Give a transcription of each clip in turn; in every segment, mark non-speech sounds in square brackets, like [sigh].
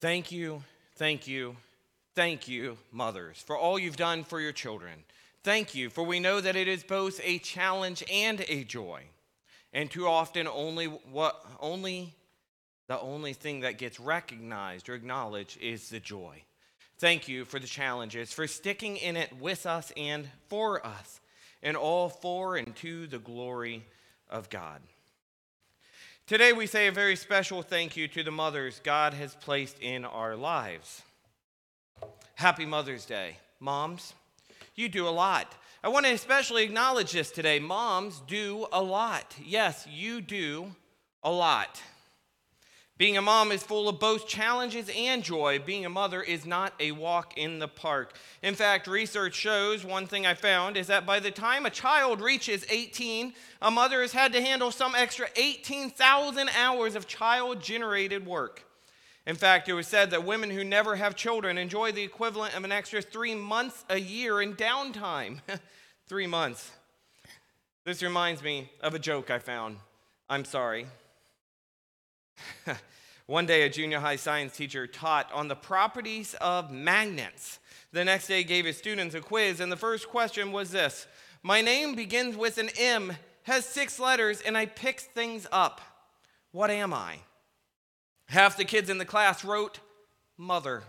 Thank you, thank you, thank you, mothers, for all you've done for your children. Thank you, for we know that it is both a challenge and a joy. And too often only what only the only thing that gets recognized or acknowledged is the joy. Thank you for the challenges, for sticking in it with us and for us, and all for and to the glory of God. Today, we say a very special thank you to the mothers God has placed in our lives. Happy Mother's Day. Moms, you do a lot. I want to especially acknowledge this today. Moms do a lot. Yes, you do a lot. Being a mom is full of both challenges and joy. Being a mother is not a walk in the park. In fact, research shows one thing I found is that by the time a child reaches 18, a mother has had to handle some extra 18,000 hours of child generated work. In fact, it was said that women who never have children enjoy the equivalent of an extra three months a year in downtime. [laughs] three months. This reminds me of a joke I found. I'm sorry. [laughs] One day, a junior high science teacher taught on the properties of magnets. The next day, gave his students a quiz, and the first question was this My name begins with an M, has six letters, and I pick things up. What am I? Half the kids in the class wrote, Mother.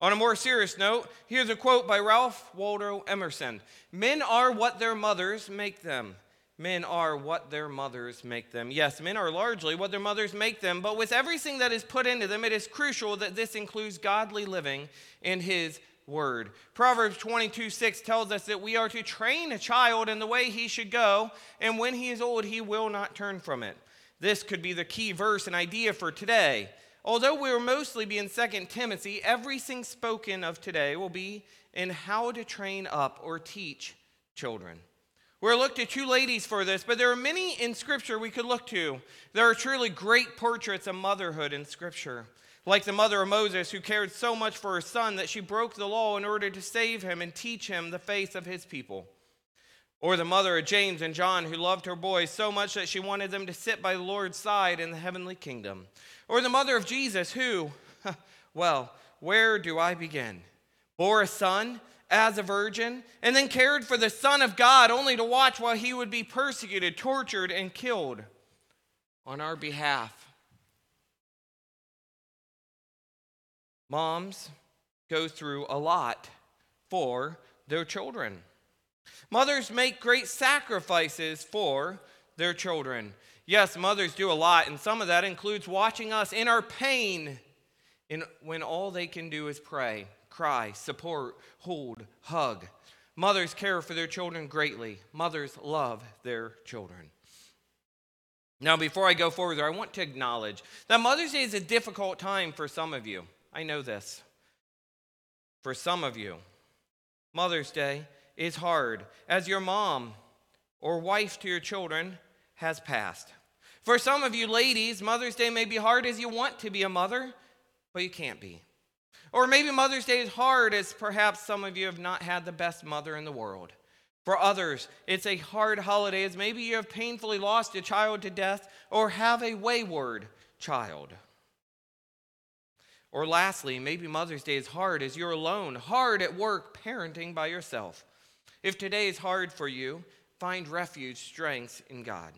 On a more serious note, here's a quote by Ralph Waldo Emerson Men are what their mothers make them. Men are what their mothers make them. Yes, men are largely what their mothers make them, but with everything that is put into them, it is crucial that this includes godly living in His word. Proverbs 22 6 tells us that we are to train a child in the way he should go, and when he is old, he will not turn from it. This could be the key verse and idea for today. Although we will mostly be in 2 Timothy, everything spoken of today will be in how to train up or teach children. We're looked at two ladies for this, but there are many in Scripture we could look to. There are truly great portraits of motherhood in Scripture, like the mother of Moses, who cared so much for her son that she broke the law in order to save him and teach him the faith of his people. Or the mother of James and John, who loved her boys so much that she wanted them to sit by the Lord's side in the heavenly kingdom. Or the mother of Jesus, who, [laughs] well, where do I begin? Bore a son as a virgin, and then cared for the Son of God only to watch while he would be persecuted, tortured, and killed on our behalf. Moms go through a lot for their children. Mothers make great sacrifices for their children. Yes, mothers do a lot, and some of that includes watching us in our pain in, when all they can do is pray cry, support, hold, hug. Mothers care for their children greatly. Mothers love their children. Now, before I go further, I want to acknowledge that Mother's Day is a difficult time for some of you. I know this. For some of you, Mother's Day is hard as your mom or wife to your children has passed. For some of you ladies, Mother's Day may be hard as you want to be a mother, but you can't be. Or maybe Mother's Day is hard as perhaps some of you have not had the best mother in the world. For others, it's a hard holiday as maybe you have painfully lost a child to death or have a wayward child. Or lastly, maybe Mother's Day is hard as you're alone, hard at work, parenting by yourself. If today is hard for you, find refuge, strength in God.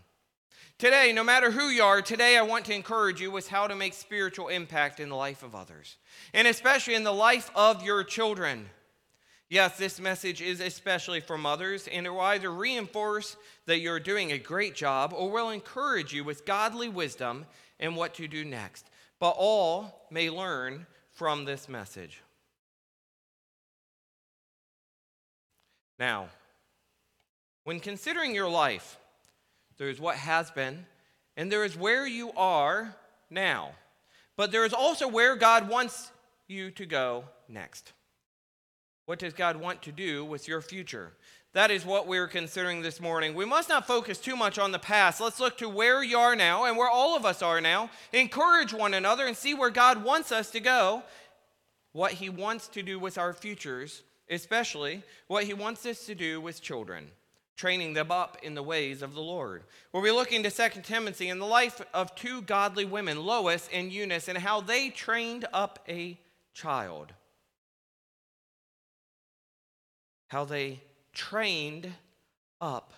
Today, no matter who you are, today I want to encourage you with how to make spiritual impact in the life of others, and especially in the life of your children. Yes, this message is especially for mothers, and it will either reinforce that you're doing a great job or will encourage you with godly wisdom and what to do next. But all may learn from this message. Now, when considering your life, there is what has been, and there is where you are now. But there is also where God wants you to go next. What does God want to do with your future? That is what we're considering this morning. We must not focus too much on the past. Let's look to where you are now and where all of us are now. Encourage one another and see where God wants us to go, what He wants to do with our futures, especially what He wants us to do with children. Training them up in the ways of the Lord. We'll be looking to 2 Timothy and the life of two godly women, Lois and Eunice, and how they trained up a child. How they trained up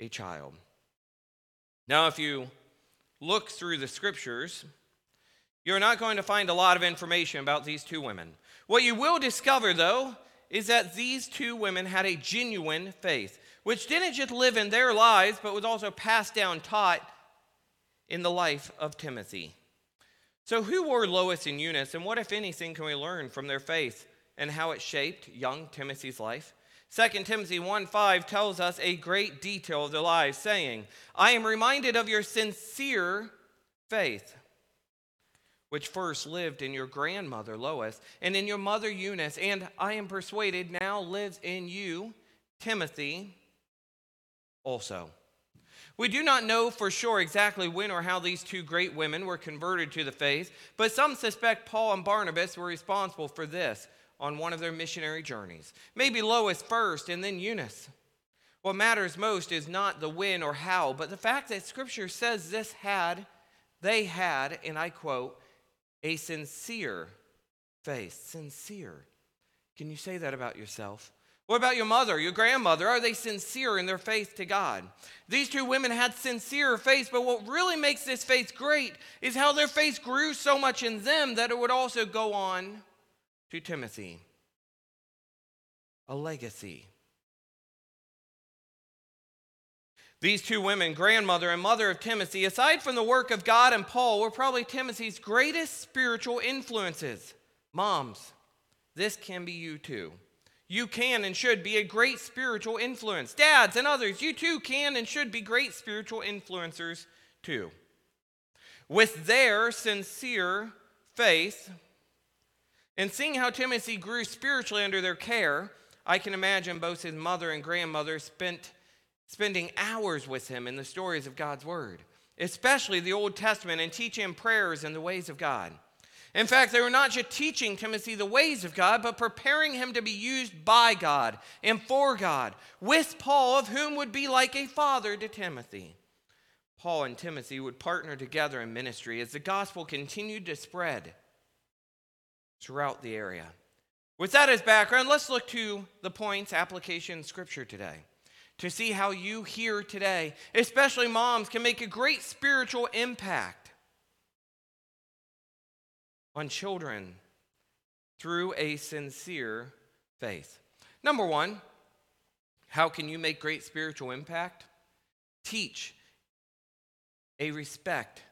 a child. Now, if you look through the scriptures, you're not going to find a lot of information about these two women. What you will discover, though, is that these two women had a genuine faith, which didn't just live in their lives, but was also passed down, taught in the life of Timothy. So, who were Lois and Eunice, and what, if anything, can we learn from their faith and how it shaped young Timothy's life? 2 Timothy 1:5 tells us a great detail of their lives, saying, I am reminded of your sincere faith which first lived in your grandmother Lois and in your mother Eunice, and I am persuaded now lives in you, Timothy, also. We do not know for sure exactly when or how these two great women were converted to the faith, but some suspect Paul and Barnabas were responsible for this on one of their missionary journeys. Maybe Lois first and then Eunice. What matters most is not the when or how, but the fact that Scripture says this had, they had, and I quote, a sincere faith. Sincere. Can you say that about yourself? What about your mother, your grandmother? Are they sincere in their faith to God? These two women had sincere faith, but what really makes this faith great is how their faith grew so much in them that it would also go on to Timothy. A legacy. These two women, grandmother and mother of Timothy, aside from the work of God and Paul, were probably Timothy's greatest spiritual influences. Moms, this can be you too. You can and should be a great spiritual influence. Dads and others, you too can and should be great spiritual influencers too. With their sincere faith, and seeing how Timothy grew spiritually under their care, I can imagine both his mother and grandmother spent spending hours with him in the stories of God's Word, especially the Old Testament, and teaching him prayers and the ways of God. In fact, they were not just teaching Timothy the ways of God, but preparing him to be used by God and for God, with Paul, of whom would be like a father to Timothy. Paul and Timothy would partner together in ministry as the gospel continued to spread throughout the area. With that as background, let's look to the points application scripture today to see how you here today, especially moms, can make a great spiritual impact on children through a sincere faith. Number one, how can you make great spiritual impact? Teach a respect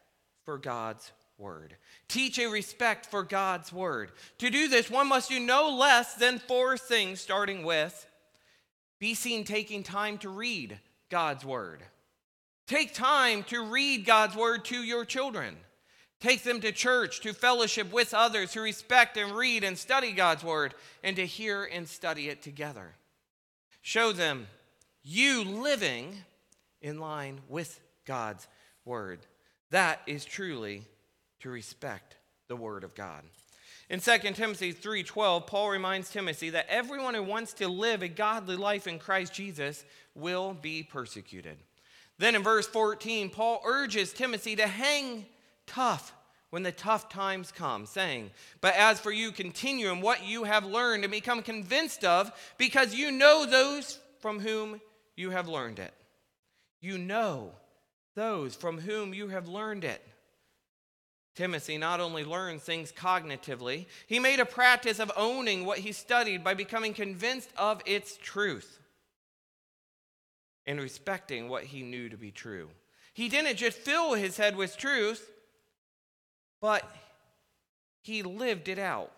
for God's word. Teach a respect for God's word. To do this, one must do no less than four things, starting with be seen taking time to read God's word. Take time to read God's word to your children. Take them to church, to fellowship with others who respect and read and study God's word, and to hear and study it together. Show them you living in line with God's word. That is truly to respect the word of God. In 2 Timothy 3:12, Paul reminds Timothy that everyone who wants to live a godly life in Christ Jesus will be persecuted. Then in verse 14, Paul urges Timothy to hang tough when the tough times come, saying, But as for you, continue in what you have learned and become convinced of, because you know those from whom you have learned it. You know those from whom you have learned it. Timothy not only learned things cognitively, he made a practice of owning what he studied by becoming convinced of its truth and respecting what he knew to be true. He didn't just fill his head with truth, but he lived it out.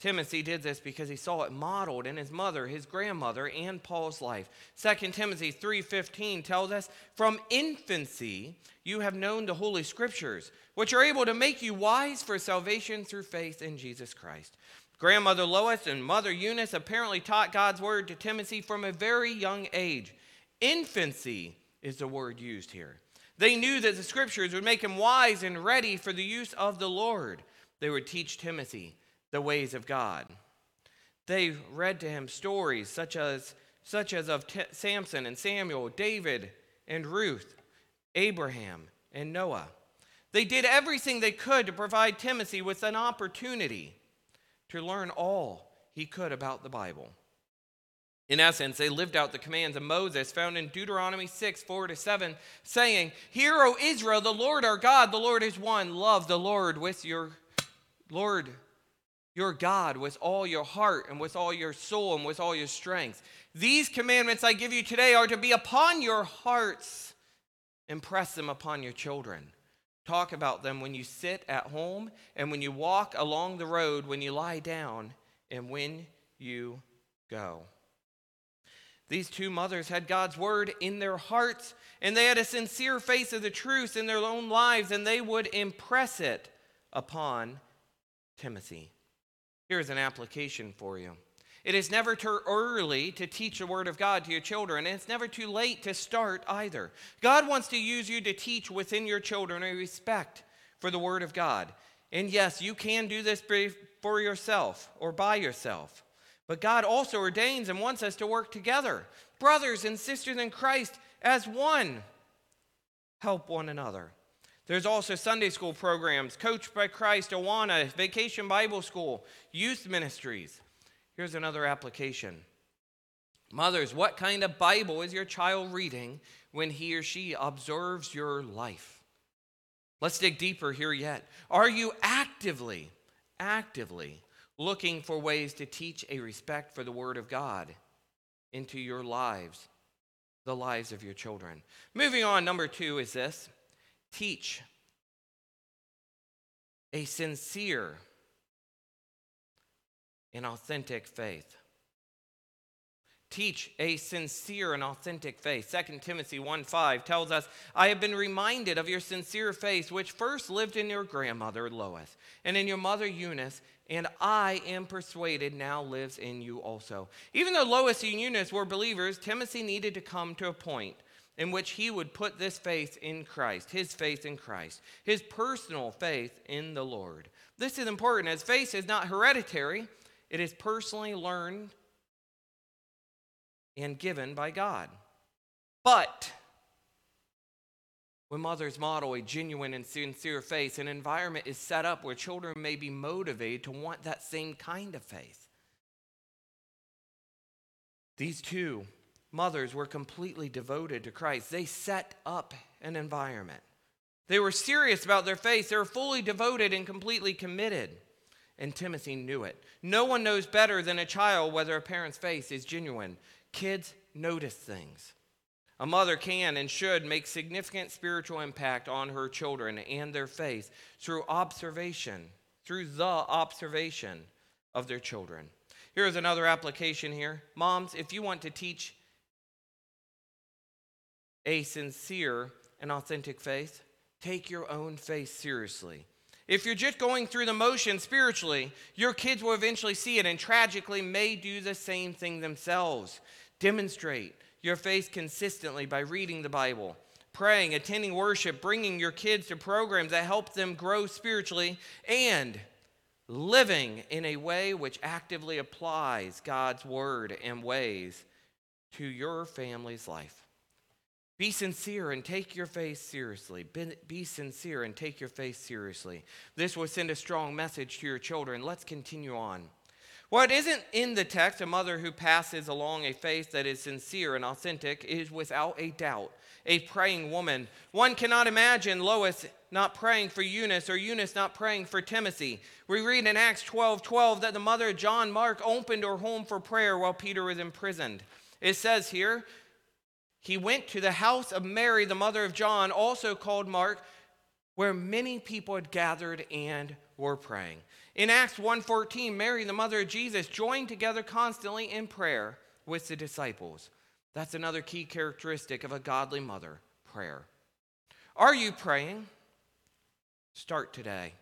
Timothy did this because he saw it modeled in his mother, his grandmother, and Paul's life. 2 Timothy 3:15 tells us, "From infancy you have known the holy scriptures, which are able to make you wise for salvation through faith in Jesus Christ." Grandmother Lois and mother Eunice apparently taught God's word to Timothy from a very young age. Infancy is the word used here. They knew that the scriptures would make him wise and ready for the use of the Lord. They would teach Timothy the ways of God. They read to him stories such as, such as of T- Samson and Samuel, David and Ruth, Abraham and Noah. They did everything they could to provide Timothy with an opportunity to learn all he could about the Bible. In essence, they lived out the commands of Moses found in Deuteronomy 6 4 to 7, saying, Hear, O Israel, the Lord our God, the Lord is one. Love the Lord with your Lord, your God, with all your heart and with all your soul and with all your strength. These commandments I give you today are to be upon your hearts. Impress them upon your children. Talk about them when you sit at home and when you walk along the road, when you lie down, and when you go. These two mothers had God's word in their hearts, and they had a sincere faith of the truth in their own lives, and they would impress it upon Timothy. Here's an application for you. It is never too early to teach the Word of God to your children, and it's never too late to start either. God wants to use you to teach within your children a respect for the Word of God. And yes, you can do this for yourself or by yourself. But God also ordains and wants us to work together, brothers and sisters in Christ, as one. Help one another. There's also Sunday school programs, Coached by Christ, Awana, Vacation Bible School, youth ministries. Here's another application. Mothers, what kind of Bible is your child reading when he or she observes your life? Let's dig deeper here yet. Are you actively, actively looking for ways to teach a respect for the Word of God into your lives, the lives of your children. Moving on, number two is this teach a sincere and authentic faith teach a sincere and authentic faith. 2 Timothy 1 5 tells us, I have been reminded of your sincere faith, which first lived in your grandmother Lois and in your mother Eunice, and I am persuaded now lives in you also. Even though Lois and Eunice were believers, Timothy needed to come to a point in which he would put this faith in Christ, his faith in Christ, his personal faith in the Lord. This is important as faith is not hereditary, it is personally learned and given by God. But when mothers model a genuine and sincere faith, an environment is set up where children may be motivated to want that same kind of faith. These two mothers were completely devoted to Christ. They set up an environment. They were serious about their faith. They were fully devoted and completely committed. And Timothy knew it. No one knows better than a child whether a parent's faith is genuine. Kids notice things. A mother can and should make significant spiritual impact on her children and their faith through observation, through the observation of their children. Here's another application here. Moms, if you want to teach a sincere and authentic faith, take your own faith seriously. If you're just going through the motion spiritually, your kids will eventually see it and tragically may do the same thing themselves. Demonstrate your faith consistently by reading the Bible, praying, attending worship, bringing your kids to programs that help them grow spiritually, and living in a way which actively applies God's word and ways to your family's life. Be sincere and take your faith seriously. Be, be, sincere and take your faith seriously. This will send a strong message to your children. Let's continue on. What isn't in the text, a mother who passes along a faith that is sincere and authentic is without a doubt a praying woman. One cannot imagine Lois not praying for Eunice or Eunice not praying for Timothy. We read in Acts 12 12 that the mother of John Mark opened her home for prayer while Peter was imprisoned. It says here, he went to the house of Mary, the mother of John, also called Mark, where many people had gathered and were praying. In Acts 1:14, Mary, the mother of Jesus, joined together constantly in prayer with the disciples. That's another key characteristic of a godly mother, prayer. Are you praying? Start today.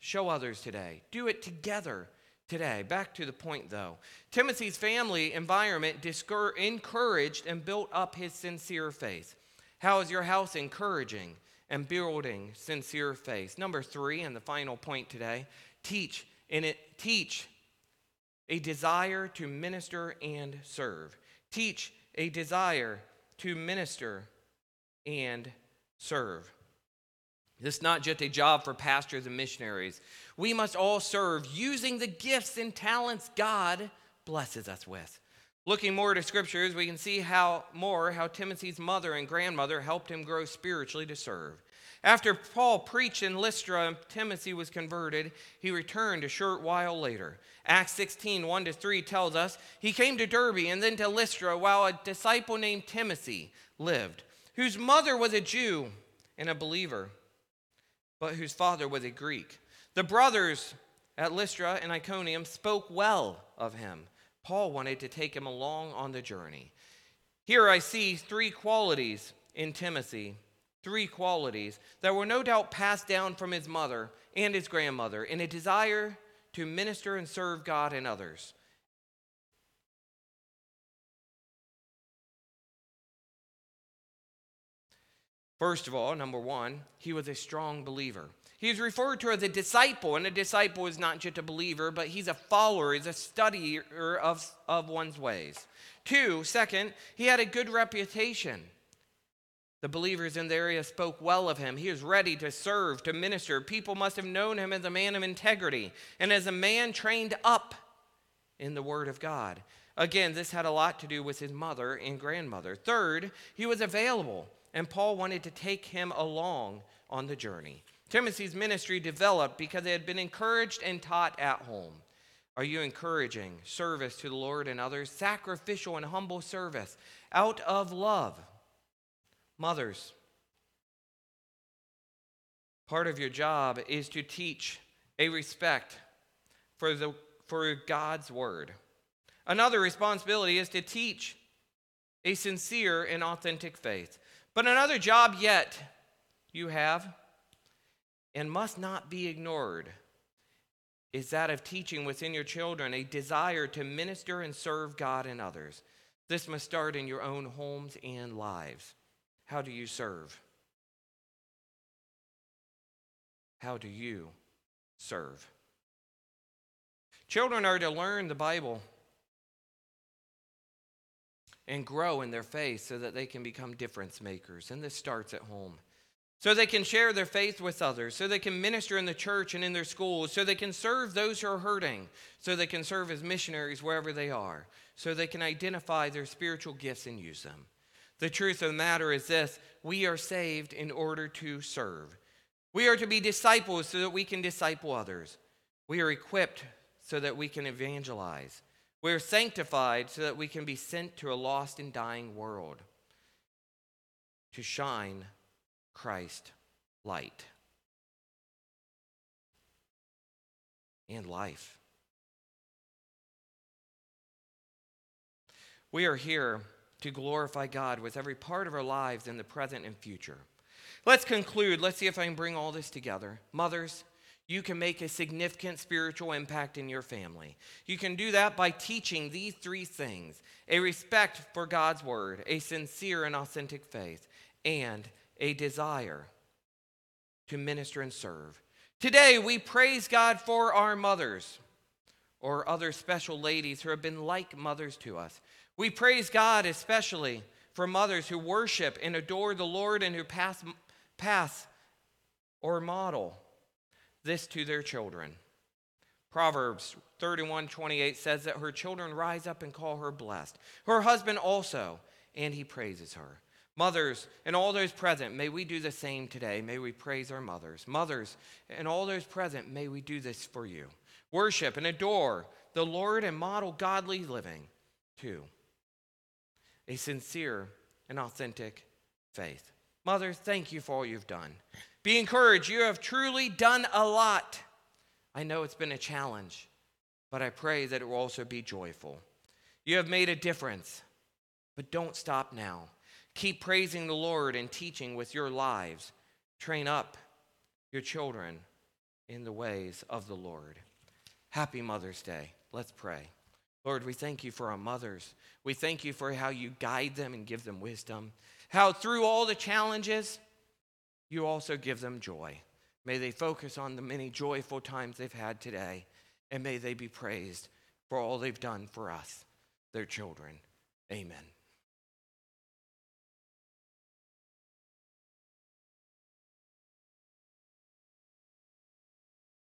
Show others today. Do it together today. Back to the point though. Timothy's family environment discour- encouraged and built up his sincere faith. How is your house encouraging and building sincere faith? Number three, and the final point today teach in it, teach a desire to minister and serve. Teach a desire to minister and serve. This is not just a job for pastors and missionaries. We must all serve using the gifts and talents God blesses us with. Looking more to scriptures, we can see how more how Timothy's mother and grandmother helped him grow spiritually to serve. After Paul preached in Lystra Timothy was converted, he returned a short while later. Acts 16, 1 to 3 tells us he came to Derbe and then to Lystra while a disciple named Timothy lived, whose mother was a Jew and a believer, but whose father was a Greek. The brothers at Lystra and Iconium spoke well of him. Paul wanted to take him along on the journey. Here I see three qualities in Timothy three qualities that were no doubt passed down from his mother and his grandmother in a desire to minister and serve God and others. First of all, number one, he was a strong believer. He is referred to as a disciple, and a disciple is not just a believer, but he's a follower, he's a studier of, of one's ways. Two, second, he had a good reputation. The believers in the area spoke well of him. He was ready to serve, to minister. People must have known him as a man of integrity and as a man trained up in the Word of God. Again, this had a lot to do with his mother and grandmother. Third, he was available, and Paul wanted to take him along on the journey. Timothy's ministry developed because he had been encouraged and taught at home. Are you encouraging service to the Lord and others? Sacrificial and humble service out of love. Mothers, part of your job is to teach a respect for, the, for God's word. Another responsibility is to teach a sincere and authentic faith. But another job yet you have and must not be ignored is that of teaching within your children a desire to minister and serve God and others. This must start in your own homes and lives. How do you serve? How do you serve? Children are to learn the Bible and grow in their faith so that they can become difference makers. And this starts at home. So they can share their faith with others, so they can minister in the church and in their schools, so they can serve those who are hurting, so they can serve as missionaries wherever they are, so they can identify their spiritual gifts and use them. The truth of the matter is this we are saved in order to serve. We are to be disciples so that we can disciple others. We are equipped so that we can evangelize. We are sanctified so that we can be sent to a lost and dying world to shine Christ light and life. We are here to glorify God with every part of our lives in the present and future. Let's conclude. Let's see if I can bring all this together. Mothers, you can make a significant spiritual impact in your family. You can do that by teaching these three things a respect for God's word, a sincere and authentic faith, and a desire to minister and serve. Today, we praise God for our mothers or other special ladies who have been like mothers to us. We praise God especially for mothers who worship and adore the Lord and who pass, pass or model this to their children. Proverbs 31 28 says that her children rise up and call her blessed. Her husband also, and he praises her. Mothers and all those present, may we do the same today. May we praise our mothers. Mothers and all those present, may we do this for you. Worship and adore the Lord and model godly living too a sincere and authentic faith. Mother, thank you for all you've done. Be encouraged. You have truly done a lot. I know it's been a challenge, but I pray that it will also be joyful. You have made a difference, but don't stop now. Keep praising the Lord and teaching with your lives. Train up your children in the ways of the Lord. Happy Mother's Day. Let's pray. Lord, we thank you for our mothers. We thank you for how you guide them and give them wisdom. How through all the challenges, you also give them joy. May they focus on the many joyful times they've had today, and may they be praised for all they've done for us, their children. Amen.